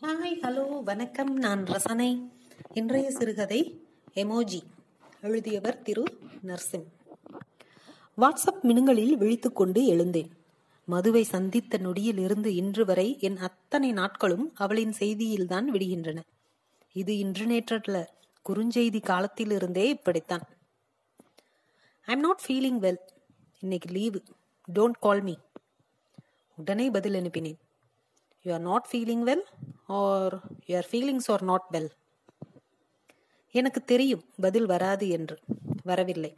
Hi hello வணக்கம் நான் ரசனை. இன்றைய சிறுகதை எமோஜி எழுதியவர் திரு நர்சிம். வாட்ஸ்அப் மினுங்களில் விழித்துக்கொண்டு எழுந்தேன். மதுவை சந்தித்த நொடியில் இருந்து இன்று வரை என் அத்தனை நாட்களும் அவளின் செய்தியில்தான் விடுகின்றன. இது இன்று நேற்றல்ல குறுஞ்செய்தி காலத்திலிருந்தே இப்படித்தான். I am not feeling well இன்னைக்கு லீவு டோன்ட் கால் மீ உடனே பதில் அனுப்பினேன். You are not feeling well or your feelings are not well எனக்கு தெரியும் பதில் வராது என்று. வரவில்லை.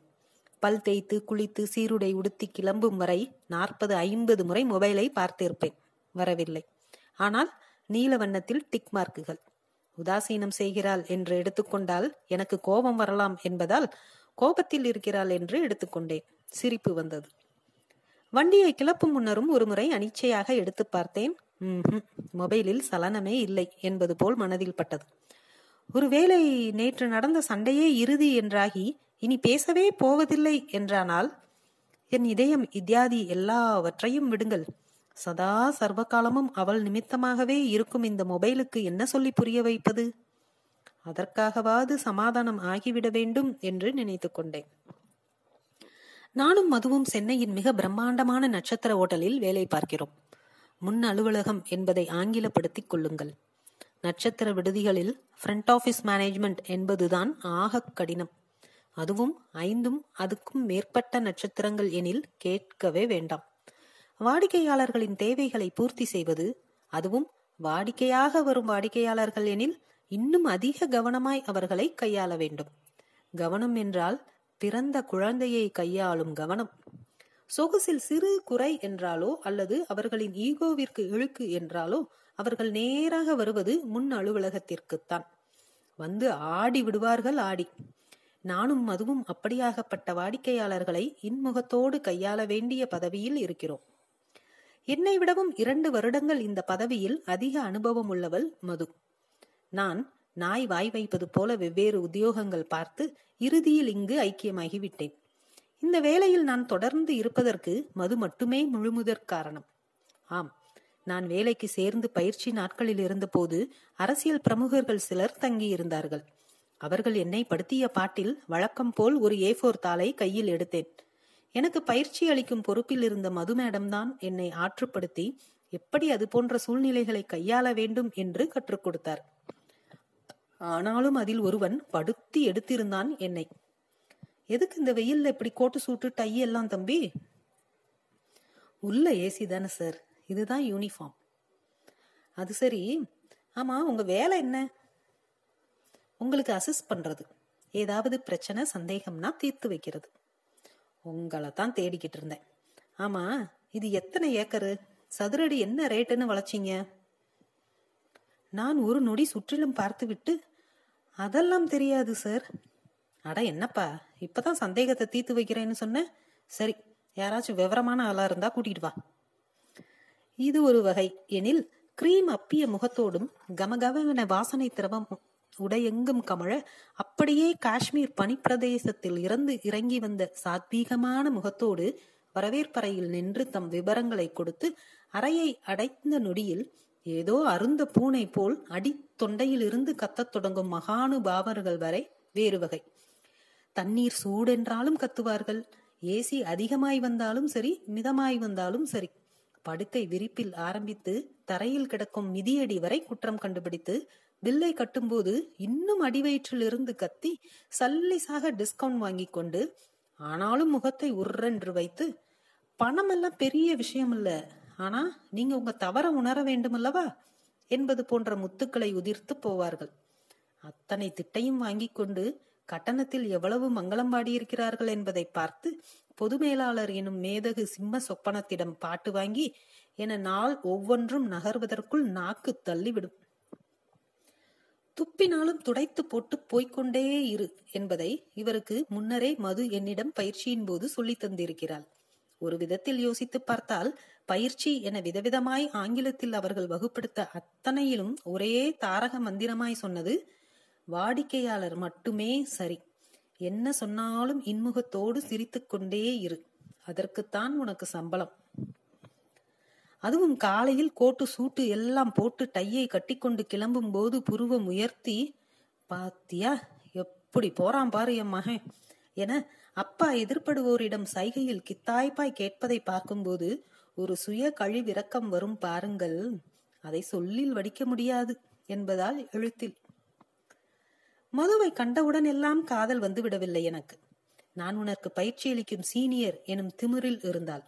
பல் தேய்த்து குளித்து சீருடை உடுத்தி கிளம்பும் வரை நாற்பது ஐம்பது முறை மொபைலை பார்த்திருப்பேன். வரவில்லை. ஆனால் நீல வண்ணத்தில் டிக் மார்க்குகள் உதாசீனம் செய்கிறாள் என்று எடுத்துக்கொண்டால் எனக்கு கோபம் வரலாம் என்பதால் கோபத்தில் இருக்கிறாள் என்று எடுத்துக்கொண்டேன். சிரிப்பு வந்தது. வண்டியை கிளப்பும் முன்னரும் ஒருமுறை அனிச்சையாக எடுத்து பார்த்தேன். மொபைலில் சலனமே இல்லை என்பது போல் மனதில் பட்டது. ஒருவேளை நேற்று நடந்த சண்டையே இறுதி என்றாகி இனி பேசவே போவதில்லை என்றானால் என் இதயம் இத்தியாதி எல்லாவற்றையும் விடுங்கள். சதா சர்வகாலமும் அவள் நிமித்தமாகவே இருக்கும் இந்த மொபைலுக்கு என்ன சொல்லி புரிய வைப்பது? அதற்காகவாது சமாதானம் ஆகிவிட வேண்டும் என்று நினைத்து கொண்டேன். நானும் மதுவும் சென்னையின் மிக பிரம்மாண்டமான நட்சத்திர ஓட்டலில் வேலை பார்க்கிறோம். முன் அலுவலகம் என்பதை ஆங்கிலப்படுத்திக் கொள்ளுங்கள். நட்சத்திர விடுதிகளில் ஃப்ரண்ட் ஆபீஸ் மேனேஜ்மெண்ட் என்பதுதான் ஆக கடினம். அதுவும் ஐந்தும் அதுக்கும் மேற்பட்ட நட்சத்திரங்கள் எனில் கேட்கவே வேண்டாம். வாடிக்கையாளர்களின் தேவைகளை பூர்த்தி செய்வது அதுவும் வாடிக்கையாக வரும் வாடிக்கையாளர்கள் எனில் இன்னும் அதிக கவனமாய் அவர்களை கையாள வேண்டும். கவனம் என்றால் பிறந்த குழந்தையை கையாளும் கவனம். சொகுசில் சிறு குறை என்றாலோ அல்லது அவர்களின் ஈகோவிற்கு இழுக்கு என்றாலோ அவர்கள் நேராக வருவது முன் அலுவலகத்திற்குத்தான். வந்து ஆடி விடுவார்கள் ஆடி. நானும் மதுவும் அப்படியாகப்பட்ட வாடிக்கையாளர்களை இன்முகத்தோடு கையாள வேண்டிய பதவியில் இருக்கிறோம். என்னை விடவும் இரண்டு வருடங்கள் இந்த பதவியில் அதிக அனுபவம் உள்ளவள் மது. நான் நாய் வாய் வைப்பது போல வெவ்வேறு உத்தியோகங்கள் பார்த்து இறுதியில் இங்கு ஐக்கியமாகிவிட்டேன். இந்த வேலையில் நான் தொடர்ந்து இருப்பதற்கு மது மட்டுமே முழுமுதற் காரணம். ஆம் நான் வேலைக்கு சேர்ந்து பயிற்சி நாட்களில் இருந்தபோது அரசியல் பிரமுகர்கள் சிலர் தங்கியிருந்தார்கள். அவர்கள் என்னை படுத்திய பாட்டில் வழக்கம் போல் ஒரு ஏ ஃபோர் தாளை கையில் எடுத்தேன். எனக்கு பயிற்சி அளிக்கும் பொறுப்பில் இருந்த மது மேடம் தான் என்னை ஆற்றுப்படுத்தி எப்படி அது போன்ற சூழ்நிலைகளை கையாள வேண்டும் என்று கற்றுக் கொடுத்தார். ஆனாலும் அதில் ஒருவன் படுத்தி எடுத்திருந்தான் என்னை. எதுக்கு இந்த வெயில்ல இப்படி கோட்டு சூட்டு டை எல்லாம் தம்பி? உள்ள ஏசி தானே சார் இதுதான் யூனிஃபார்ம் அது சரி. ஆமா உங்க வேலை என்ன? உங்களுக்கு அசிஸ்ட் பண்றது. ஏதாவது பிரச்சனை சந்தேகம்னா தீர்த்து வைக்கிறது. உங்களை தான் தேடிக்கிட்டு இருந்தேன். ஆமா இது எத்தனை ஏக்கரு? சதுரடி என்ன ரேட்டுன்னு வளைச்சிங்க? நான் ஒரு நொடி சுற்றிலும் பார்த்துவிட்டு அதெல்லாம் தெரியாது சார் அட என்னப்பா? இப்பதான் சந்தேகத்தை தீர்த்து வைக்கிறேன்னு சொன்ன? சரி யாராச்சும் விவரமான ஆளா இருந்தா கூட்டிட்டு வா. இது ஒரு வகை. எனில் கிரீம் அப்பிய முகத்தோடும் கமகமன வாசனை திரவம் உடையெங்கும் கமழ அப்படியே காஷ்மீர் பனிப்பிரதேசத்தில் இறந்து இறங்கி வந்த சாத்வீகமான முகத்தோடு வரவேற்பறையில் நின்று தம் விவரங்களை கொடுத்து அறையை அடைந்த நொடியில் ஏதோ அருந்த பூனை போல் அடி தொண்டையில் இருந்து கத்தத் தொடங்கும் மகானுபாவர்கள் வரை வேறு வகை. தண்ணீர் சூடென்றாலும் கத்துவார்கள். ஏசி அதிகமாய் வந்தாலும் சரி மிதமாய் வந்தாலும் சரி. படுக்கை விரிப்பில் ஆரம்பித்து தரையில் கிடக்கும் மிதியடி வரை குற்றம் கண்டுபிடித்து பில்லை கட்டும்போது இன்னும் அடிவயிற்றில் இருந்து கத்தி சல்லிசாக டிஸ்கவுண்ட் வாங்கி கொண்டு ஆனாலும் முகத்தை உர்ரென்று வைத்து பணமெல்லாம் பெரிய விஷயம் இல்ல ஆனா நீங்க உங்க தவற உணர வேண்டுமல்லவா? என்பது போன்ற முத்துக்களை உதிர்த்து போவார்கள். அத்தனை திட்டையும் வாங்கி கொண்டு கட்டணத்தில் எவ்வளவு மங்களம் பாடியிருக்கிறார்கள் என்பதை பார்த்து பொது மேலாளர் எனும் மேதகு சிம்ம சொப்பனத்திடம் பாட்டு வாங்கி என நாள் ஒவ்வொன்றும் நகர்வதற்குள் நாக்கு தள்ளிவிடும். துப்பினாலும் துடைத்து போட்டு போய்க்கொண்டே இரு என்பதை இவருக்கு முன்னரே மது என்னிடம் பயிற்சியின் போது சொல்லி தந்திருக்கிறாள். ஒரு விதத்தில் யோசித்து பார்த்தால் பயிற்சி என விதவிதமாய் ஆங்கிலத்தில் அவர்கள் வகுப்படுத்த அத்தனையிலும் ஒரே தாரக மந்திரமாய் சொன்னது வாடிக்கையாளர் மட்டுமே சரி. என்ன சொன்னாலும் இன்முகத்தோடு சிரித்துக்கொண்டே இரு. அதற்குத்தான் உனக்கு சம்பளம். அதுவும் காலையில் கோட்டு சூட்டு எல்லாம் போட்டு டையை கட்டிக்கொண்டு கிளம்பும் போது புருவம் உயர்த்தி பாத்தியா எப்படி போறான் பாரு என் மகன் என அப்பா எதிர்படுவோரிடம் சைகையில் கித்தாய்ப்பாய் கேட்பதை பார்க்கும்போது ஒரு சுய கழிவிறக்கம் வரும் பாருங்கள். அதை சொல்லில் வடிக்க முடியாது என்பதால் எழுத்தில் மதுவை கண்டவுடன் எல்லாம் காதல் வந்து விடவில்லை எனக்கு. நான் உனக்கு பயிற்சியளிக்கும் சீனியர் எனும் திமிரில் இருந்தாள்.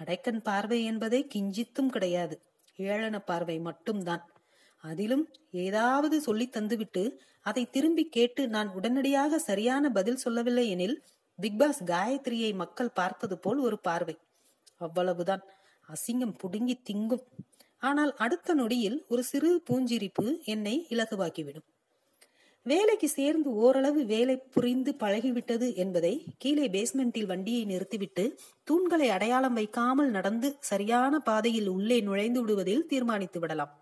கடைக்கன் பார்வை என்பதே கிஞ்சித்தும் கிடையாது. ஏளன பார்வை மட்டும்தான். அதிலும் ஏதாவது சொல்லி தந்துவிட்டு அதை திரும்பி கேட்டு நான் உடனடியாக சரியான பதில் சொல்லவில்லை எனில் பிக்பாஸ் காயத்ரியை மக்கள் பார்ப்பது போல் ஒரு பார்வை. அவ்வளவுதான். அசிங்கம் புடுங்கி திங்கும். ஆனால் அடுத்த நொடியில் ஒரு சிறு பூஞ்சிரிப்பு என்னை இலகுவாக்கிவிடும். வேலைக்கு சேர்ந்து ஓரளவு வேலை புரிந்து பழகிவிட்டது என்பதை கீழே பேஸ்மெண்டில் வண்டியை நிறுத்திவிட்டு தூண்களை அடையாளம் வைக்காமல் நடந்து சரியான பாதையில் உள்ளே நுழைந்து விடுவதில் தீர்மானித்து விடலாம்.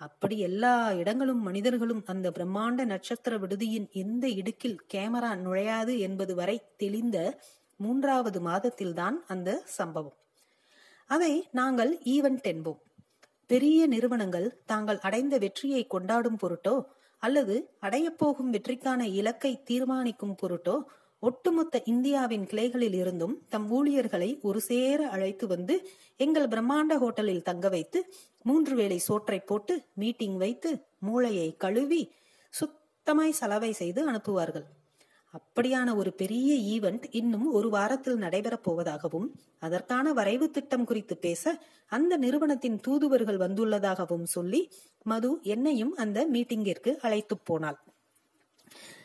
அப்படி எல்லா இடங்களும் மனிதர்களும் அந்த பிரம்மாண்ட நட்சத்திர விடுதியின் எந்த இடுக்கில் கேமரா நுழையாது என்பது வரை தெளிந்த மூன்றாவது மாதத்தில்தான் அந்த சம்பவம். அதை நாங்கள் ஈவென்ட் என்போம். பெரிய நிறுவனங்கள் தாங்கள் அடைந்த வெற்றியை கொண்டாடும் பொருட்டோ அல்லது அடையப்போகும் வெற்றிக்கான இலக்கை தீர்மானிக்கும் பொருட்டோ ஒட்டுமொத்த இந்தியாவின் கிளைகளில் இருந்தும் தம் ஊழியர்களை ஒரு சேர அழைத்து வந்து எங்கள் பிரம்மாண்ட ஹோட்டலில் தங்க வைத்து மூன்று வேளை சோற்றை போட்டு மீட்டிங் வைத்து மூளையை கழுவி சுத்தமாய் சலவை செய்து அனுப்புவார்கள். அப்படியான ஒரு பெரிய ஈவெண்ட் இன்னும் ஒரு வாரத்தில் நடைபெறப் போவதாகவும் அதற்கான வரைவு திட்டம் குறித்து பேச அந்த நிறுவனத்தின் தூதுவர்கள் வந்துள்ளதாகவும் சொல்லி மது என்னையும் அந்த மீட்டிங்கிற்கு அழைத்து போனாள்.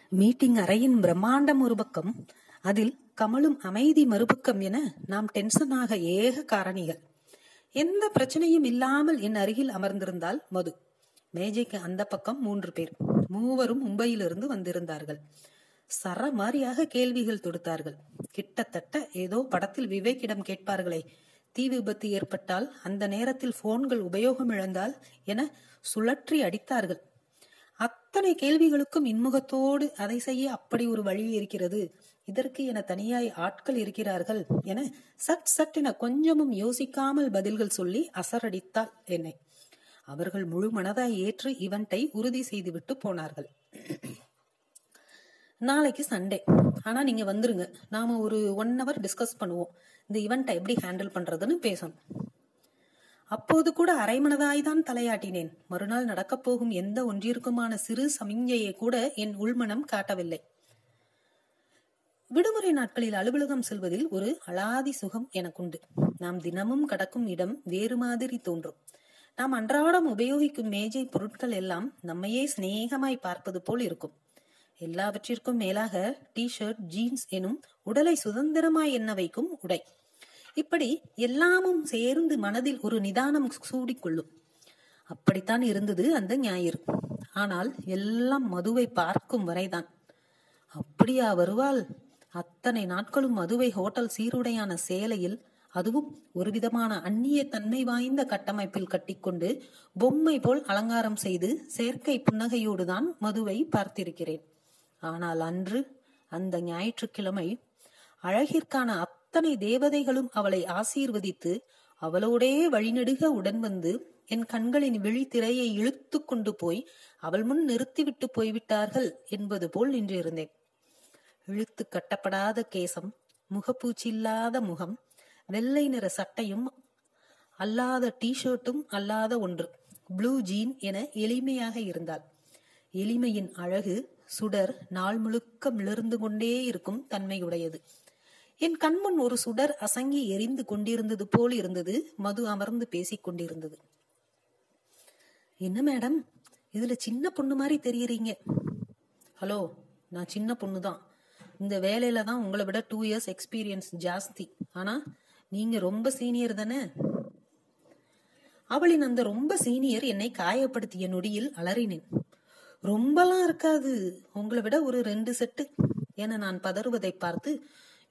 மீட்டிங் அறையின் பிரம்மாண்டம் ஒரு பக்கம் அதில் கமலும் அமைதி மறுபக்கம் என நாம் டென்ஷனாக ஏக காரணிகள். எந்த பிரச்சனையும் இல்லாமல் என் அருகில் அமர்ந்திருந்தால் மது. மேஜைக்கு அந்த பக்கம் மூன்று பேர். மூவரும் மும்பையிலிருந்து வந்திருந்தார்கள். சரமாரியாக கேள்விகள் தொடுத்தார்கள். கிட்டத்தட்ட ஏதோ படத்தில் விவேக்கிடம் கேட்பார்களே தீ விபத்து ஏற்பட்டால் அந்த நேரத்தில் போன்கள் உபயோகம் இழந்தால் என சுழற்றி அடித்தார்கள். அத்தனை கேள்விகளுக்கும் இன்முகத்தோடு அதை செய்ய அப்படி ஒரு வழி இருக்கிறது இதற்கு என தனியாய் ஆட்கள் இருக்கிறார்கள் என சட் சட் என கொஞ்சமும் யோசிக்காமல் பதில்கள் சொல்லி அசரடித்தாள் என்னை. அவர்கள் முழு மனதாய் ஏற்று இவன்ட்டை உறுதி செய்துவிட்டு போனார்கள். நாளைக்கு சண்டே ஆனா நீங்க வந்துருங்க. நாம ஒரு ஒன் ஹவர் டிஸ்கஸ் பண்ணுவோம். இந்த இவெண்ட்டை எப்படி ஹேண்டில் பண்றதுன்னு பேசணும். அப்போது கூட அரைமனதாய் தான் தலையாட்டினேன். மறுநாள் நடக்கப் போகும் எந்த ஒன்றிற்குமான சிறு சமிஞ்சையை கூட என் உள்மனம் காட்டவில்லை. விடுமுறை நாட்களில் அலுவலகம் செல்வதில் ஒரு அலாதி சுகம் எனக்குண்டு. நாம் தினமும் கடக்கும் இடம் வேறு மாதிரி தோன்றும். நாம் அன்றாடம் உபயோகிக்கும் மேஜை பொருட்கள் எல்லாம் நம்மையே சிநேகமாய் பார்ப்பது போல் இருக்கும். எல்லாவற்றிற்கும் மேலாக டி ஷர்ட் ஜீன்ஸ் எனும் உடலை சுதந்திரமாய் எண்ண வைக்கும் உடை. இப்படி எல்லாமும் சேர்ந்து மனதில் ஒரு நிதானம் சூடிக்கொள்ளும் அப்படித்தான் இருந்தது அந்த ஞாயிறு. ஆனால் எல்லாம் மதுவை பார்க்கும் வரைதான். அப்படியா வருவாள்? அத்தனை நாட்களும் மதுவை ஹோட்டல் சீருடையான சேலையில் அதுவும் ஒரு விதமான அந்நிய தன்மை வாய்ந்த கட்டமைப்பில் கட்டிக்கொண்டு பொம்மை போல் அலங்காரம் செய்து செயற்கை புன்னகையோடுதான் மதுவை பார்த்திருக்கிறேன். ஆனால் அன்று அந்த ஞாயிற்றுக்கிழமை அழகிற்கான அத்தனை தேவதைகளும் அவளை ஆசீர்வதித்து அவளோடே வழிநெடுக உடன் வந்து என் கண்களின் விழித்திரையை இழுத்து கொண்டு போய் அவள் முன் நிறுத்திவிட்டு போய்விட்டார்கள் என்பது போல் நின்றிருந்தேன். இழுத்து கட்டப்படாத கேசம் முகப்பூச்சி இல்லாத முகம் வெள்ளை நிற சட்டையும் அல்லாத டிஷர்ட்டும் அல்லாத ஒன்று ப்ளூ ஜீன் என எளிமையாக இருந்தாள். எளிமையின் அழகு சுடர் நாள் முழுக்க மிளர்ந்து கொண்டே இருக்கும் தன்மையுடையது. என் கண்முன் ஒரு சுடர் அசங்கி எரிந்து கொண்டிருந்தது போல் இருந்தது. மது அமர்ந்து பேசிக் கொண்டிருந்தது. என்ன மேடம்? இதுல சின்ன பொண்ணு மாதிரி தெரியறீங்க. ஹலோ நான் சின்ன பொண்ணு தான். இந்த வேலையில தான் உங்களை விட டூ இயர்ஸ் எக்ஸ்பீரியன்ஸ் ஜாஸ்தி. ஆனா நீங்க ரொம்ப சீனியர் தானே? அவளின் அந்த ரொம்ப சீனியர் என்னை காயப்படுத்திய நொடியில் அலறினேன். ரொம்பலாம் இருக்காது. உங்களை விட ஒரு ரெண்டு செட்டு. என நான் பதறுவதை பார்த்து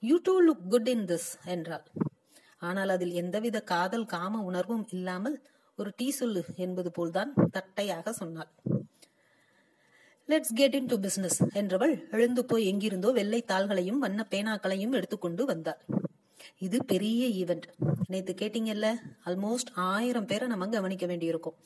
you too look good in this என்றாள். ஆனால் அதில் எந்தவித காதல் காம உணர்வும் இல்லாமல் ஒரு டீ சொல்லு என்பது போல்தான் தட்டையாக சொன்னாள். Let's get into business என்றவள் எழுந்து போய் எங்கிருந்தோ வெள்ளை தாள்களையும் வண்ண பேனாக்களையும் எடுத்துக்கொண்டு வந்தாள். இது பெரிய ஈவெண்ட் நேத்து கேட்டீங்கல்ல ஆல்மோஸ்ட் ஆயிரம் பேரை நம்ம கவனிக்க வேண்டியிருக்கும்.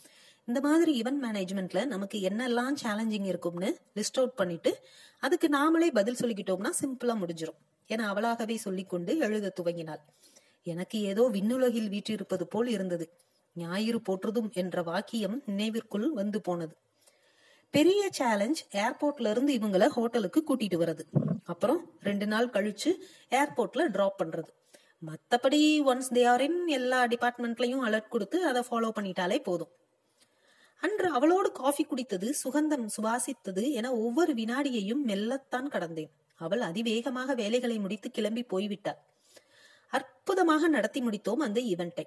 இந்த மாதிரி ஈவெண்ட் மேனேஜ்மெண்ட்ல நமக்கு என்னெல்லாம் சேலஞ்சிங் இருக்கும்னு லிஸ்ட் அவுட் பண்ணிட்டு அதுக்கு நாமளே பதில் சொல்லிக்கிட்டோம்னா சிம்பிளா முடிஞ்சிடும் என அவளாகவே சொல்லிக்கொண்டு எழுத துவங்கினாள். எனக்கு ஏதோ விண்ணுலகில் வீற்றிருப்பது போல் இருந்தது. ஞாயிறு போற்றுதும் என்ற வாக்கியம் நினைவிற்குள் வந்து போனது. பெரிய சேலஞ்ச் ஏர்போர்ட்ல இருந்து இவங்கள ஹோட்டலுக்கு கூட்டிட்டு வர்றது. அப்புறம் ரெண்டு நாள் கழிச்சு ஏர்போர்ட்ல டிராப் பண்றது. மத்தபடி ஒன்ஸ் தே ஆர் இன் எல்லா டிபார்ட்மெண்ட்லயும் அலர்ட் கொடுத்து அதை ஃபாலோ பண்ணிட்டாலே போதும். அன்று அவளோடு காஃபி குடித்தது சுகந்தம் சுவாசித்தது என ஒவ்வொரு வினாடியையும் மெல்லத்தான் கடந்தேன். அவள் அதிவேகமாக வேலைகளை முடித்து கிளம்பி போய்விட்டாள். அற்புதமாக நடத்தி முடித்தோம் அந்த ஈவெண்டை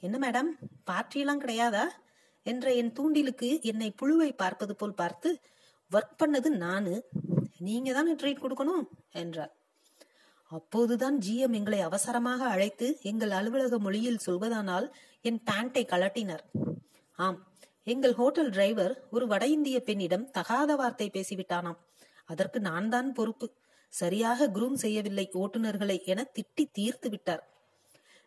என்ன மேடம் பார்ட்டியெல்லாம் கிடையாதா? என்ற என் தூண்டிலுக்கு என்னை புழுவை பார்ப்பது போல் பார்த்து ஒர்க் பண்ணது நானு. நீங்க தானே ட்ரீட் கொடுக்கணும் என்றார் அப்போதுதான் ஜிஎம் எங்களை அவசரமாக அழைத்து எங்கள் அலுவலக மொழியில் சொல்வதானால் என் பேண்டை கலட்டினார் ஆம் எங்கள் ஹோட்டல் டிரைவர் ஒரு வட இந்திய பெண்ணிடம் தகாத வார்த்தை பேசிவிட்டானாம். அதற்கு நான் தான் பொறுப்பு. சரியாக குரூம் செய்யவில்லை ஓட்டுநர்களை என திட்டி தீர்த்து விட்டார்.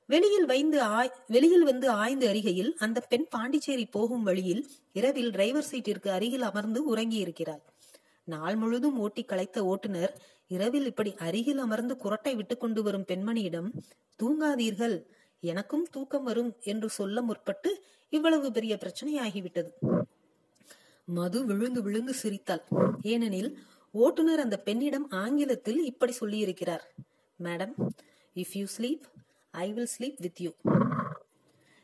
வெளியில் வைந்து ஆய் வெளியில் வந்து ஆய்ந்து அருகையில் அந்த பெண் பாண்டிச்சேரி போகும் வழியில் இரவில் டிரைவர் சீட்டிற்கு அருகில் அமர்ந்து உறங்கி இருக்கிறாள் நாள் முழுதும் ஓட்டி களைத்த ஓட்டுநர் இரவில் இப்படி அருகில் அமர்ந்து குரட்டை விட்டு கொண்டு வரும் பெண்மணியிடம் தூங்காதீர்கள். எனக்கும் தூக்கம் வரும் என்று சொல்ல முற்பட்டு இவ்வளவு பெரிய பிரச்சனை ஆகிவிட்டது மது விழுந்து விழுந்து சிரித்தாள். ஏனெனில் ஓட்டுநர் அந்த பெண்ணிடம் ஆங்கிலத்தில் இப்படி சொல்லியிருக்கிறார். Madam if you sleep I will sleep with you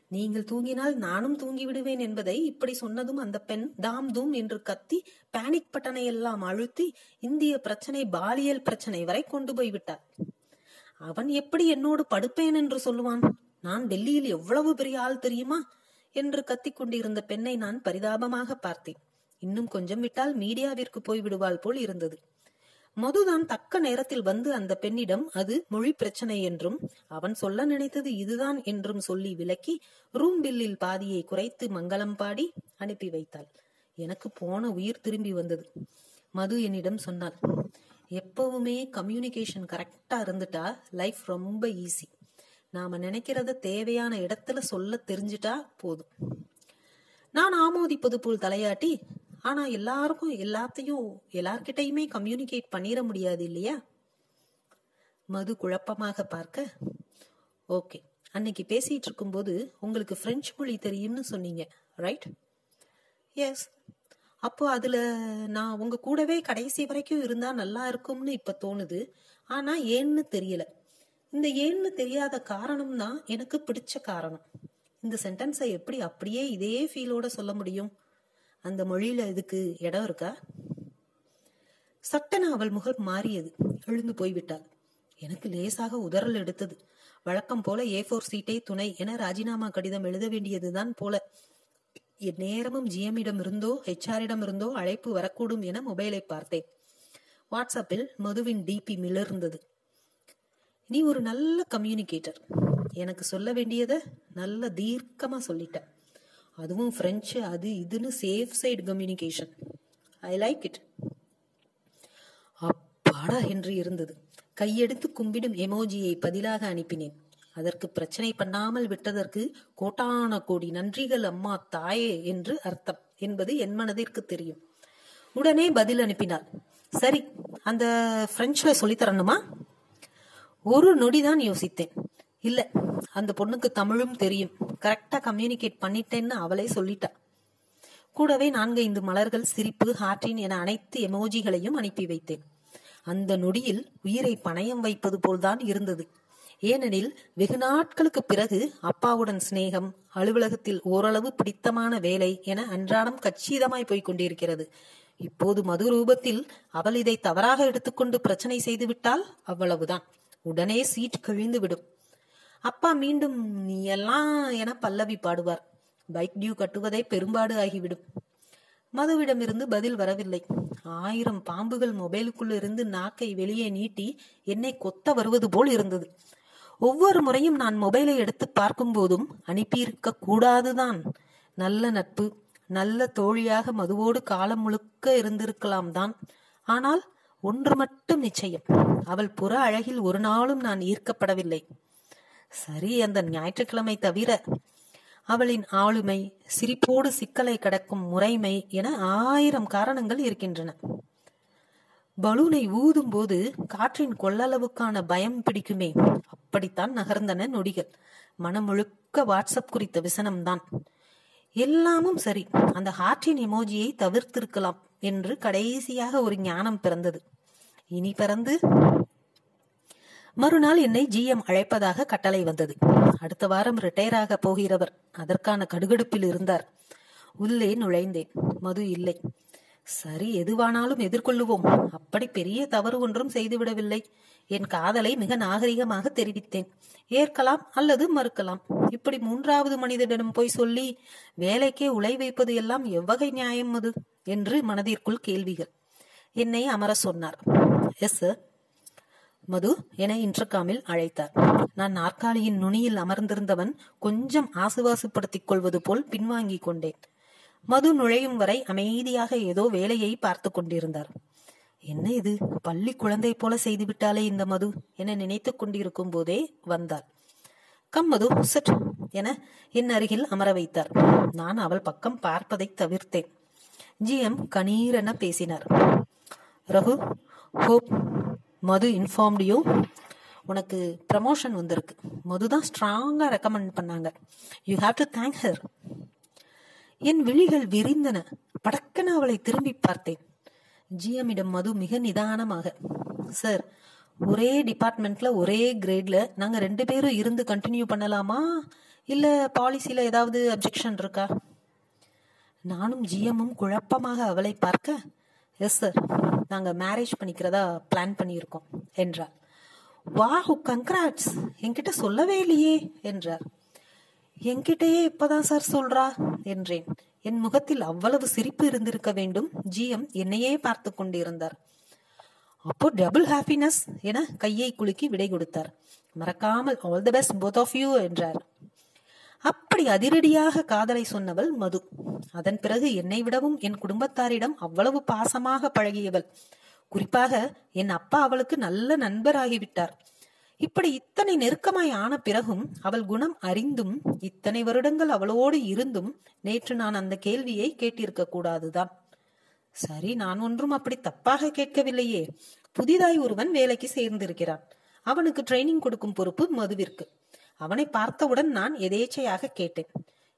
நீங்கள் தூங்கினால் நானும் தூங்கி விடுவேன் என்பதை இப்படி சொன்னதும் அந்த பெண் தாம் தூம் என்று கத்தி பேனிக் பட்டனை எல்லாம் அழுத்தி இந்திய பிரச்சனை பாலியல் பிரச்சனை வரை கொண்டு போய் விட்டார் அவன் எப்படி என்னோடு படுப்பேன் என்று சொல்லுவான். நான் டெல்லியில் எவ்வளவு பெரிய ஆள் தெரியுமா? என்று கத்திக் கொண்டிருந்த பெண்ணை நான் பரிதாபமாக பார்த்தேன். இன்னும் கொஞ்சம் விட்டால் மீடியாவிற்கு போய் விடுவாள் போல் இருந்தது. மதுதான் தக்க நேரத்தில் வந்து அந்த பெண்ணிடம் அது மொழி பிரச்சனை என்றும் அவன் சொல்ல நினைத்தது இதுதான் என்றும் சொல்லி விலக்கி ரூம் பில்லில் பாதியை குறைத்து மங்களம் பாடி அனுப்பி வைத்தாள். எனக்கு போன உயிர் திரும்பி வந்தது. மது என்னிடம் சொன்னாள் எப்பவுமே கம்யூனிகேஷன் கரெக்டா இருந்துட்டா லைஃப் ரொம்ப ஈஸி நாம நினைக்கிறத தேவையான இடத்துல சொல்ல தெரிஞ்சிட்டா போதும். நான் ஆமோதிப்பது போல் தலையாட்டி ஆனா எல்லாருக்கும் எல்லாத்தையும் எல்லார்கிட்டையுமே கம்யூனிகேட் பண்ணிட முடியாது இல்லையா? மது குழப்பமாக பார்க்க ஓகே அன்னைக்கு பேசிட்டு இருக்கும்போது உங்களுக்கு பிரெஞ்சு மொழி தெரியும்னு சொன்னீங்க ரைட் எஸ் அப்போ அதுல நான் உங்க கூடவே கடைசி வரைக்கும் இருந்தா நல்லா இருக்கும்னு இப்ப தோணுது. ஆனா ஏன்னு தெரியல. இந்த ஏன்னு தெரியாத காரணம் தான் எனக்கு பிடிச்ச காரணம். இந்த சென்டென்ஸை எப்படி அப்படியே இதே ஃபீலோட சொல்ல முடியும்? அந்த மொழியில இதுக்கு இடம் இருக்கா? சட்டன அவள் முகம் மாறியது. எழுந்து போய்விட்டாள். எனக்கு லேசாக உதறல் எடுத்தது. வழக்கம் போல ஏ போர் சீட்டை துணை என ராஜினாமா கடிதம் எழுத வேண்டியதுதான் போல. நேரமும் ஜிஎம்மிடம் இருந்தோ ஹெச்ஆரிடம் இருந்தோ அழைப்பு வரக்கூடும் என மொபைலை பார்த்தேன். வாட்ஸ்அப்பில் மதுவின் டிபி மிளர்ந்தது. நீ ஒரு நல்ல கம்யூனிகேட்டர் எனக்கு சொல்ல வேண்டியதை நல்ல தீர்க்கமாக சொல்லிட்ட அதுவும் ஃப்ரெஞ்சு அது இதுன்னு safe side communication I like it அப்பாடா என்று இருந்தது. கையெடுத்து கும்பிடும் எமோஜியை பதிலாக அனுப்பினேன். அதற்கு பிரச்சனை பண்ணாமல் விட்டதற்கு கோட்டான கோடி நன்றிகள் அம்மா தாயே என்று அர்த்தம் என்பது என் மனதிற்கு தெரியும். உடனே பதில் அனுப்பினாள். சரி அந்த பிரெஞ்சில் சொல்லித்தரணுமா ஒரு நொடிதான் யோசித்தேன். இல்ல அந்த பொண்ணுக்கு தமிழும் தெரியும். கரெக்டா கம்யூனிகேட் பண்ணிட்டேன்னு அவளே சொல்லிட்டா. கூடவே நான்கைந்து மலர்கள் சிரிப்பு ஹார்டின் என அனைத்து எமோஜிகளையும் அனுப்பி வைத்தேன். அந்த நொடியில் உயிரை பணயம் வைப்பது போல்தான் இருந்தது. ஏனெனில் வெகு நாட்களுக்கு பிறகு அப்பாவுடன் சிநேகம் அலுவலகத்தில் ஓரளவு பிடித்தமான வேலை என அன்றாடம் கச்சிதமாய் போய்க் கொண்டிருக்கிறது. இப்போது மது ரூபத்தில் அவள் இதை தவறாக எடுத்துக்கொண்டு பிரச்சனை செய்துவிட்டால் அவ்வளவுதான். உடனே சீட் கிழிந்து விடும். அப்பா மீண்டும் நீ எல்லாம் என பல்லவி பாடுவார். பைக் டியூ கட்டுவதே பெரும்பாடு ஆகிவிடும். மதுவிடமிருந்து பதில் வரவில்லை. ஆயிரம் பாம்புகள் மொபைலுக்குள் இருந்து நாக்கை வெளியே நீட்டி என்னை கொத்த வருவது போல் இருந்தது. ஒவ்வொரு முறையும் நான் மொபைலை எடுத்து பார்க்கும் போதும் அனுப்பியிருக்க கூடாதுதான். நல்ல நட்பு நல்ல தோழியாக மதுவோடு காலம் முழுக்க இருந்திருக்கலாம் தான். ஆனால் ஒன்று மட்டும் நிச்சயம். அவள் புற அழகில் ஒரு நாளும் நான் ஈர்க்கப்படவில்லை. சரி அந்த ஞாயிற்றுக்கிழமை தவிர அவளின் ஆளுமை சிரிப்போடு சிக்கலை கடக்கும் முறைமை என ஆயிரம் காரணங்கள் இருக்கின்றன. பலூனை ஊதும் போது காற்றின் கொள்ளளவுக்கான பயம் பிடிக்குமே. அப்படித்தான் நகர்ந்தன நொடிகள். மனம் முழுக்க வாட்ஸ்அப் குறித்த விசனம்தான். எல்லாமும் சரி அந்த ஹார்ட்டின் எமோஜியை தவிர்த்திருக்கலாம் என்று கடைசியாக ஒரு ஞானம் பிறந்தது. இனி பறந்து? மறுநாள் என்னை ஜிஎம் அழைப்பதாக கட்டளை வந்தது. அடுத்த வாரம் ரிட்டையர் ஆக போகிறவர் அதற்கான கடுகடுப்பில் இருந்தார். உள்ளே நுழைந்தேன். மது இல்லை. சரி எதுவானாலும் எதிர்கொள்ளுவோம். அப்படி பெரிய தவறு ஒன்றும் செய்துவிடவில்லை. என் காதலை மிக நாகரிகமாக தெரிவித்தேன். ஏற்கலாம் அல்லது மறுக்கலாம். இப்படி மூன்றாவது மனிதனிடம் போய் சொல்லி வேலைக்கே உலை வைப்பது எல்லாம் எவ்வகை நியாயம் அது? என்று மனதிற்குள் கேள்விகள். என்னை அமர சொன்னார். எஸ். சார் மது என இன்டர்காமில் அழைத்தார். நான் நாற்காலியின் நுனியில் அமர்ந்திருந்தவன் கொஞ்சம் ஆசுவாசுப்படுத்திக் கொள்வது போல் பின்வாங்கிக் கொண்டேன். மது நுழையும் வரை அமைதியாக ஏதோ வேலையை பார்த்து கொண்டிருந்தார். என்ன இது? பள்ளி குழந்தை போல செய்துவிட்டாலே இந்த மது? என நினைத்துக் கொண்டிருக்கும் போதே வந்தாள். கம் மது சட் என என் அருகில் அமர வைத்தார். நான் அவள் பக்கம் பார்ப்பதை தவிர்த்தேன். ஜிஎம் கணீரென பேசினார். Raghu hope Madhu informed you உனக்கு ப்ரமோஷன் வந்திருக்கு. மது தான் ஸ்ட்ராங்காக ரெக்கமெண்ட் பண்ணாங்க. You have to thank her என் விழிகள் விரிந்தன. படக்கன அவளை திரும்பி பார்த்தேன். ஜிஎம்மிடம் மது மிக நிதானமாக. சார் ஒரே டிபார்ட்மெண்ட்ல ஒரே கிரேட்ல நாங்கள் ரெண்டு பேரும் இருந்து கண்டினியூ பண்ணலாமா? இல்லை பாலிசியில் ஏதாவது அப்ஜெக்ஷன் இருக்கா? நானும் ஜிஎம்மும் குழப்பமாக அவளை பார்க்க எஸ் சார் நாங்கள் மேரேஜ் பண்ணிக்கிறதா பிளான் பண்ணியிருக்கோம் என்றார். வாஹு கங்க்ராட்ஸ் என்கிட்ட சொல்லவே இல்லையே என்றார். என்கிட்டயே இப்பதான் சார் சொல்றா என்றேன். என் முகத்தில் அவ்வளவு சிரிப்பு இருந்திருக்க வேண்டும். ஜிஎம் என்னையே பார்த்து கொண்டிருந்தார். அப்போ டபுள் ஹாப்பினஸ் என கையை குலுக்கி விடை கொடுத்தார். மறக்காமல் all the best both of you என்றார். அப்படி அதிரடியாக காதலை சொன்னவள் மது. அதன் பிறகு என்னை விடவும் என் குடும்பத்தாரிடம் அவ்வளவு பாசமாக பழகியவள். குறிப்பாக என் அப்பா அவளுக்கு நல்ல நண்பராகிவிட்டார். இப்படி இத்தனை நெருக்கமாய் ஆன பிறகும் அவள் குணம் அறிந்தும் இத்தனை வருடங்கள் அவளோடு இருந்தும் நேற்று நான் அந்த கேள்வியை கேட்டிருக்க கூடாதுதான். சரி நான் ஒன்றும் அப்படி தப்பாக கேட்கவில்லையே. புதிதாய் ஒருவன் வேலைக்கு சேர்ந்திருக்கிறான். அவனுக்கு ட்ரைனிங் கொடுக்கும் பொறுப்பு மதுவிற்கு. அவனை பார்த்தவுடன் நான் எதேச்சையாக கேட்டேன்.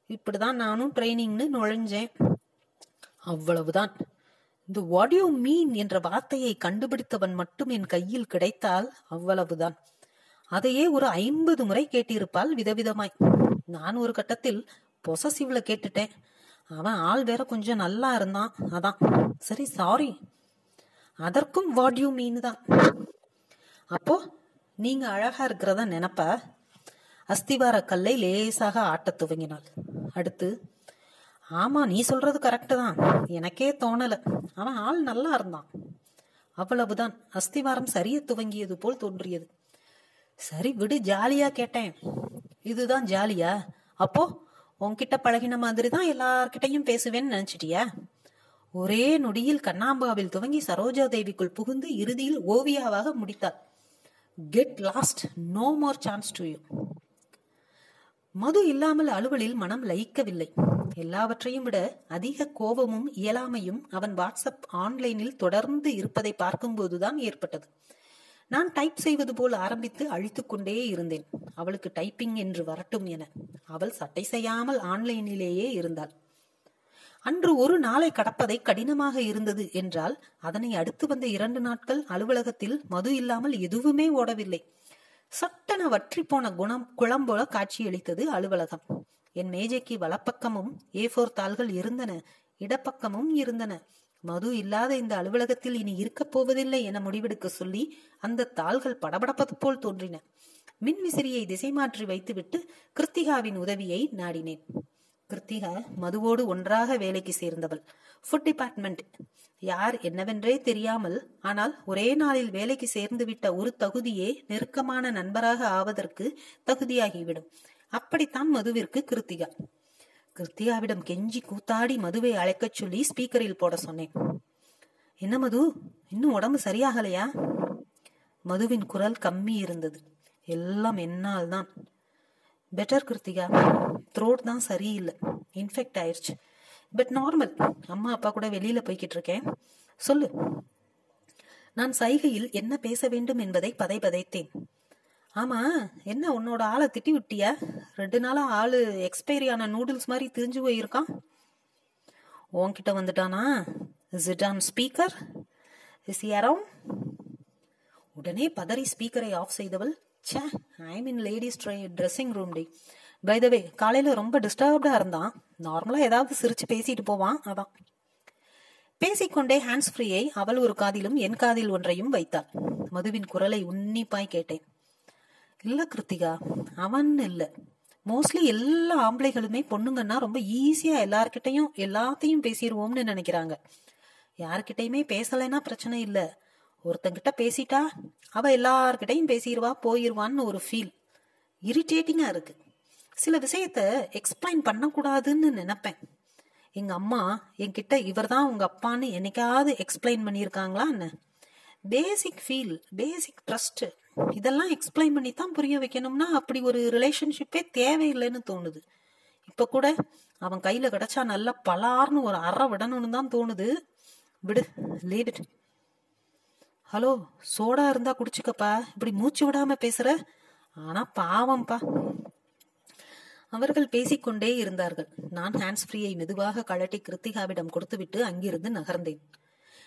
இப்படிதான் நானும் ட்ரைனிங்னு நுழைஞ்சேன். அவ்வளவுதான். இந்த வாடியோ மீன் என்ற வார்த்தையை கண்டுபிடித்தவன் மட்டும் என் கையில் கிடைத்தால் அவ்வளவுதான். அதையே ஒரு ஐம்பது முறை கேட்டிருப்பாள் விதவிதமாய். நான் ஒரு கட்டத்தில் பொசசிவ்ல கேட்டுட்டேன். அவன் ஆள் வேற கொஞ்சம் நல்லா இருந்தான். அதான். சரி சாரி அதற்கும் வாடியூ மீன் தான். அப்போ நீங்க அழகா இருக்கிறதா நினைப்ப? அஸ்திவார கல்லை லேசாக ஆட்டத் துவங்கினாள். அடுத்து ஆமா நீ சொல்றது கரெக்டு தான். எனக்கே தோணல. அவன் ஆள் நல்லா இருந்தான். அவ்வளவுதான். அஸ்திவாரம் சரிய துவங்கியது போல் தோன்றியது. சரி விடு ஜாலியா கேட்டேன். இதுதான் ஜாலியா? அப்போ உன்கிட்ட பழகின மாதிரி தான் எல்லார்கிட்டையும் பேசுவேன்னு நினைச்சிட்டியா? ஒரே நொடியில் கண்ணாம்பாவில் துவங்கி சரோஜா தேவிக்குள் புகுந்து இறுதியில் ஓவியாவாக முடித்தாள். Get lost. No more chance to you. மது இல்லாமல் அலுவலில் மனம் லயிக்கவில்லை. எல்லாவற்றையும் விட அதிக கோபமும் இயலாமையும் அவன் வாட்ஸ்அப் ஆன்லைனில் தொடர்ந்து இருப்பதை பார்க்கும்போதுதான் ஏற்பட்டது. நான் டைப் செய்வது போல் ஆரம்பித்து அழித்துக்கொண்டே இருந்தேன். அவளுக்கு டைப்பிங் என்று வரட்டும் என. அவள் சட்டை செய்யாமல் ஆன்லைனிலேயே இருந்தாள். அன்று ஒரு நாளை கடப்பதை கடினமாக இருந்தது என்றால் அதனை அடுத்து வந்த இரண்டு நாட்கள் அலுவலகத்தில் மது இல்லாமல் எதுவுமே ஓடவில்லை. சட் வற்றி போன குணம் குளம்போல காட்சியளித்தது அலுவலகம். என் மேஜைக்கு வலப்பக்கமும் ஏ போர் தாள்கள் இருந்தன. இடப்பக்கமும் இருந்தன. மது இல்லாத இந்த அலுவலகத்தில் இனி இருக்கப் போவதில்லை என முடிவெடுக்க சொல்லி அந்த தாள்கள் படபடப்பது போல் தோன்றின. மின் விசிறியை திசை மாற்றி வைத்துவிட்டு கிருத்திகாவின் உதவியை நாடினேன். கிருத்திகா மதுவோடு ஒன்றாக வேலைக்கு சேர்ந்தவள். ஃபுட் டிபார்ட்மெண்ட் யார் என்னவென்றே தெரியாமல் ஆனால் ஒரே நாளில் வேலைக்கு சேர்ந்து விட்ட ஒரு தகுதியே நெருக்கமான நண்பராக ஆவதற்கு தகுதியாகிவிடும். அப்படித்தான் மதுவிற்கு கிருத்திகா. கிருத்திகாவிடம் கெஞ்சி கூத்தாடி மதுவை அழைக்கச் சொல்லி ஸ்பீக்கரில் போட சொன்னேன். என்ன மது? இன்னும் உடம்பு சரியாகலையா? மதுவின் குரல் கம்மி இருந்தது. எல்லாம் என்னால் தான் பெட்டர் கிருத்திகா த்ரோட் தான் சரியில்லை. இன்ஃபெக்ட் ஆயிடுச்சு பட் நார்மல் அம்மா அப்பா கூட வெளியில போய்கிட்டு இருக்கேன். சொல்லு. நான் சைகையில் என்ன பேச வேண்டும் என்பதை பதை பதைத்தேன். ஆமா என்ன உன்னோட ஆளை திட்டி விட்டியா? ரெண்டு நாளா ஆளு எக்ஸ்பைரி ஆன நூடுல்ஸ் மாதிரி திரிஞ்சு போயிருக்கான். உன்கிட்ட வந்துட்டானா? Is it on speaker is around உடனே பதறி ஸ்பீக்கரை ஆஃப் செய்தவள் ச்சே I mean ladies dressing room D by the way காலையில் ரொம்ப டிஸ்டர்ப்டாக இருந்தான். நார்மலாக ஏதாவது சிரிச்சு பேசிட்டு போவான் அதான். பேசிக்கொண்டே ஹேண்ட்ஸ் ஃப்ரீயை அவள் ஒரு காதிலும் என் காதில் ஒன்றையும் வைத்தாள். மதுவின் குரலை உன்னிப்பாய் கேட்டேன். இல்லை கிருத்திகா அவன் இல்லை. மோஸ்ட்லி எல்லா ஆம்பளைகளுமே பொண்ணுங்கன்னா ரொம்ப ஈஸியாக எல்லார்கிட்டையும் எல்லாத்தையும் பேசிடுவோம்னு நினைக்கிறாங்க. யார்கிட்டையுமே பேசலைன்னா பிரச்சனை இல்லை. ஒருத்தங்கிட்ட பேசிட்டா அவ எல்லார்கிட்டையும் பேசிடுவா போயிருவான்னு ஒரு ஃபீல் இரிட்டேட்டிங்கா இருக்கு. சில விஷயத்த எக்ஸ்பிளைன் பண்ணக்கூடாதுன்னு நினைப்பேன். எங்க அம்மா என்கிட்ட இவர் தான் உங்க அப்பான்னு என்னைக்காவது எக்ஸ்பிளைன் பண்ணியிருக்காங்களான்னு பேசிக் ஃபீல் பேசிக் ட்ரஸ்ட் இதெல்லாம் எக்ஸ்பிளைன் பண்ணி தான் புரிய வைக்கணும்னா அப்படி ஒரு ரிலேஷன்ஷிப்பே தேவையில்லைன்னு தோணுது. இப்ப கூட அவன் கையில கிடைச்சா நல்லா பலார்னு ஒரு அற விடணும்னு தான் தோணுது. விடு லீட் இட் ஹலோ சோடா இருந்தா குடிச்சுக்கப்பா. இப்படி மூச்சு விடாம பேசுற? ஆனா பாவம்ப்பா. அவர்கள் பேசிக்கொண்டே இருந்தார்கள். நான் ஹேண்ட்ஸ் ஃப்ரீயை மெதுவாக கழட்டி கிருத்திகாவிடம் கொடுத்துவிட்டு அங்கிருந்து நகர்ந்தேன்.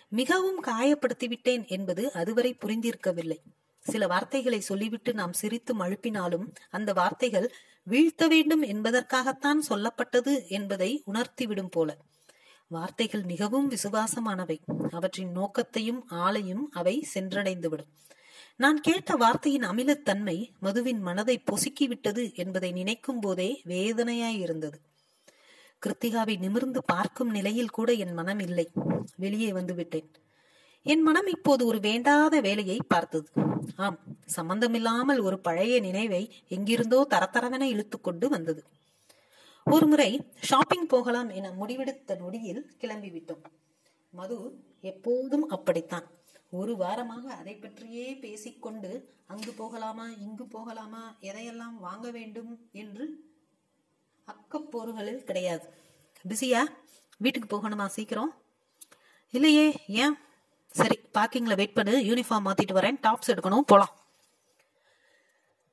மிகவும் காயப்படுத்தி விட்டேன் என்பது அதுவரை புரிந்திருக்கவில்லை. சில வார்த்தைகளை சொல்லிவிட்டு நாம் சிரித்து மழுப்பினாலும் அந்த வார்த்தைகள் வீழ்த்த வேண்டும் என்பதற்காகத்தான் சொல்லப்பட்டது என்பதை உணர்த்திவிடும் போல. வார்த்தைகள் மிகவும் விசுவாசமானவை. அவற்றின் நோக்கத்தையும் ஆளையும் அவை சென்றடைந்துவிடும். நான் கேட்ட வார்த்தையின் அமிலத்தன்மை மதுவின் மனதை பொசுக்கிவிட்டது என்பதை நினைக்கும் போதே வேதனையாயிருந்தது கிருத்திகாவை நிமிர்ந்து பார்க்கும் நிலையில் கூட என் மனம் இல்லை. வெளியே வந்து விட்டேன் என் மனம் இப்போது ஒரு வேண்டாத வேலையை பார்த்தது. ஆம் சம்பந்தமில்லாமல் ஒரு பழைய நினைவை எங்கிருந்தோ தரத்தரவென இழுத்துக்கொண்டு வந்தது. ஒரு முறை ஷாப்பிங் போகலாம் என முடிவெடுத்த நொடியில் கிளம்பிவிட்டோம். மது எப்போதும் அப்படித்தான். ஒரு வாரமாக அதை பற்றியே பேசிக்கொண்டு அங்கு போகலாமா? இங்கு போகலாமா? எதையெல்லாம் வாங்க வேண்டும்? என்று அக்கப்போறுகளில் கிடையாது. பிஸியா? வீட்டுக்கு போகணுமா சீக்கிரம்? இல்லையே ஏன்? சரி பார்க்கிங்ல வெயிட் பண்ணு. யூனிஃபார்ம் மாத்திட்டு வரேன். டாப்ஸ் எடுக்கணும். போலாம்.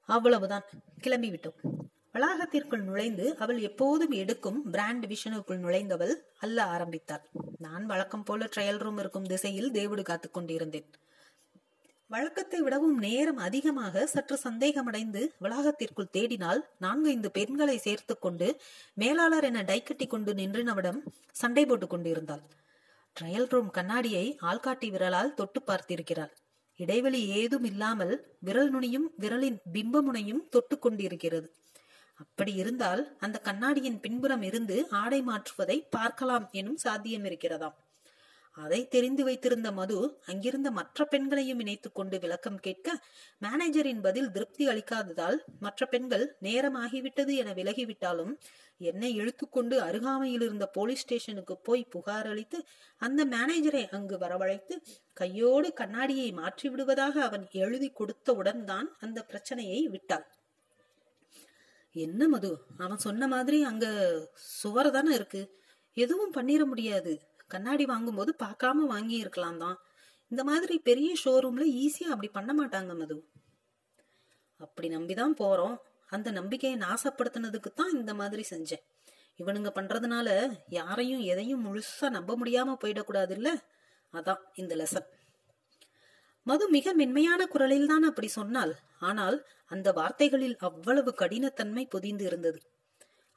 அவ்வளவுதான். கிளம்பி விட்டோம் வளாகத்திற்குள் நுழைந்து அவள் எப்போதும் எடுக்கும் பிராண்ட் டிவிஷனுக்குள் நுழைந்தவள் அல்ல ஆரம்பித்தாள். நான் வழக்கம் போல ட்ரையல் ரூம் இருக்கும் திசையில் தேவடு காத்துக் கொண்டிருந்தேன். வழக்கத்தை விடவும் நேரம் அதிகமாக சற்று சந்தேகமடைந்து வளாகத்திற்குள் தேடினால் நான்கைந்து பெண்களை சேர்த்து கொண்டு மேலாளர் என டைக்கட்டி கொண்டு நின்றினவிடம் சண்டை போட்டுக் கொண்டிருந்தாள். ட்ரையல் ரூம் கண்ணாடியை ஆள்காட்டி விரலால் தொட்டு பார்த்திருக்கிறாள். இடைவெளி ஏதும் இல்லாமல் விரல் நுனியும் விரலின் பிம்பமுனையும் தொட்டு கொண்டிருக்கிறது. அப்படி இருந்தால் அந்த கண்ணாடியின் பின்புறம் இருந்து ஆடை மாற்றுவதை பார்க்கலாம் எனும் சாத்தியம் இருக்கிறதாம். அதை தெரிந்து வைத்திருந்த மது அங்கிருந்த மற்ற பெண்களையும் இணைத்துக் கொண்டு விளக்கம் கேட்க மேனேஜரின் பதில் திருப்தி அளிக்காததால் மற்ற பெண்கள் நேரமாகிவிட்டது என விலகிவிட்டாலும் என்னை இழுத்துக்கொண்டு அருகாமையில் இருந்த போலீஸ் ஸ்டேஷனுக்கு போய் புகார் அளித்து அந்த மேனேஜரை அங்கு வரவழைத்து கையோடு கண்ணாடியை மாற்றி விடுவதாக அவன் எழுதி கொடுத்தவுடன் தான் அந்த பிரச்சனையை விட்டாள் என்ன மது? அவன் சொன்ன மாதிரி அங்க சுவர் தானே இருக்கு. எதுவும் பண்ணிட முடியாது. கண்ணாடி வாங்கும்போது பார்க்காம வாங்கி இருக்கலாம் தான். இந்த மாதிரி பெரிய ஷோரூம்ல ஈஸியா அப்படி பண்ண மாட்டாங்க மது. அப்படி நம்பிதான் போறோம். அந்த நம்பிக்கையை நாசப்படுத்தினதுக்கு தான் இந்த மாதிரி செஞ்சேன். இவனுங்க பண்றதுனால யாரையும் எதையும் முழுசா நம்ப முடியாம போயிடக்கூடாது இல்ல அதான் இந்த லெசன் மது மிக மென்மையான குரலில் தான் அப்படி சொன்னாள். ஆனால் அந்த வார்த்தைகளில் அவ்வளவு கடினத்தன்மை பொதிந்து இருந்தது.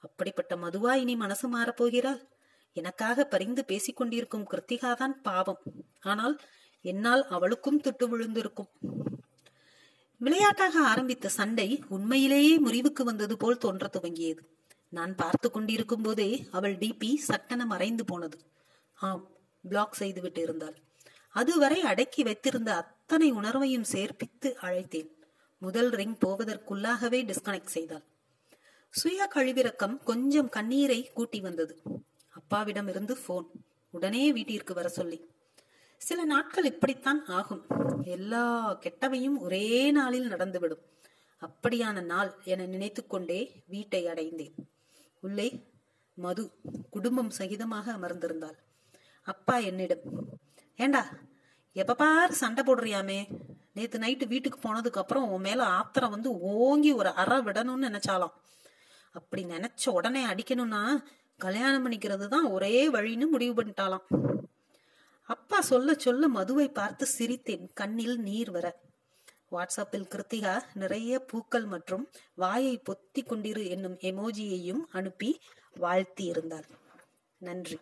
அப்படிப்பட்ட மதுவா இனி மனசு மாறப்போகிறாள் எனக்காக பரிந்து பேசிக் கொண்டிருக்கும் கிருத்திகாதான் பாவம். ஆனால் என்னால் அவளுக்கும் துட்டு விழுந்திருக்கும். விளையாட்டாக ஆரம்பித்த சண்டை உண்மையிலேயே முறிவுக்கு வந்தது போல் தோன்ற துவங்கியது. நான் பார்த்து கொண்டிருக்கும் போதே அவள் டிபி சட்டன மறைந்து போனது. ஆம் பிளாக் செய்துவிட்டு இருந்தாள். அதுவரை அடக்கி வைத்திருந்த அத்தனை உணர்வையும் சேர்ப்பித்து அழைத்தேன். முதல் ரிங் போவதற்குள்ளாகவே டிஸ்கனெக்ட் செய்தாள். சுய கழிவிறக்கம் கொஞ்சம் கண்ணீரை கூட்டி வந்தது. அப்பாவிடம் இருந்து போன் உடனே வீட்டிற்கு வர சொல்லி. சில நாட்கள் இப்படித்தான் ஆகும். எல்லா கெட்டவையும் ஒரே நாளில் நடந்துவிடும். அப்படியான நாள் என நினைத்துக்கொண்டே வீட்டை அடைந்தேன். உள்ளே மது குடும்பம் சகிதமாக அமர்ந்திருந்தாள். அப்பா என்னிடம் ஏண்டா எப்ப பாரு சண்டை போடுறியாமே. நேத்து நைட்டு வீட்டுக்கு போனதுக்கு அப்புறம் உன் மேல ஆத்திரம் வந்து ஓங்கி ஒரு அற விடணும்னு நினைச்சாலாம் அப்படி நினைச்ச உடனே அடிக்கணும்னா கல்யாணம் பண்ணிக்கிறது தான் ஒரே வழின்னு முடிவு பண்ணிட்டாலாம் அப்பா சொல்ல சொல்ல மதுவை பார்த்து சிரித்தேன். கண்ணில் நீர் வர. வாட்ஸ்அப்பில் கிருத்திகா நிறைய பூக்கள் மற்றும் வாயை பொத்தி கொண்டிரு என்னும் எமோஜியையும் அனுப்பி வாழ்த்தி இருந்தார் நன்றி.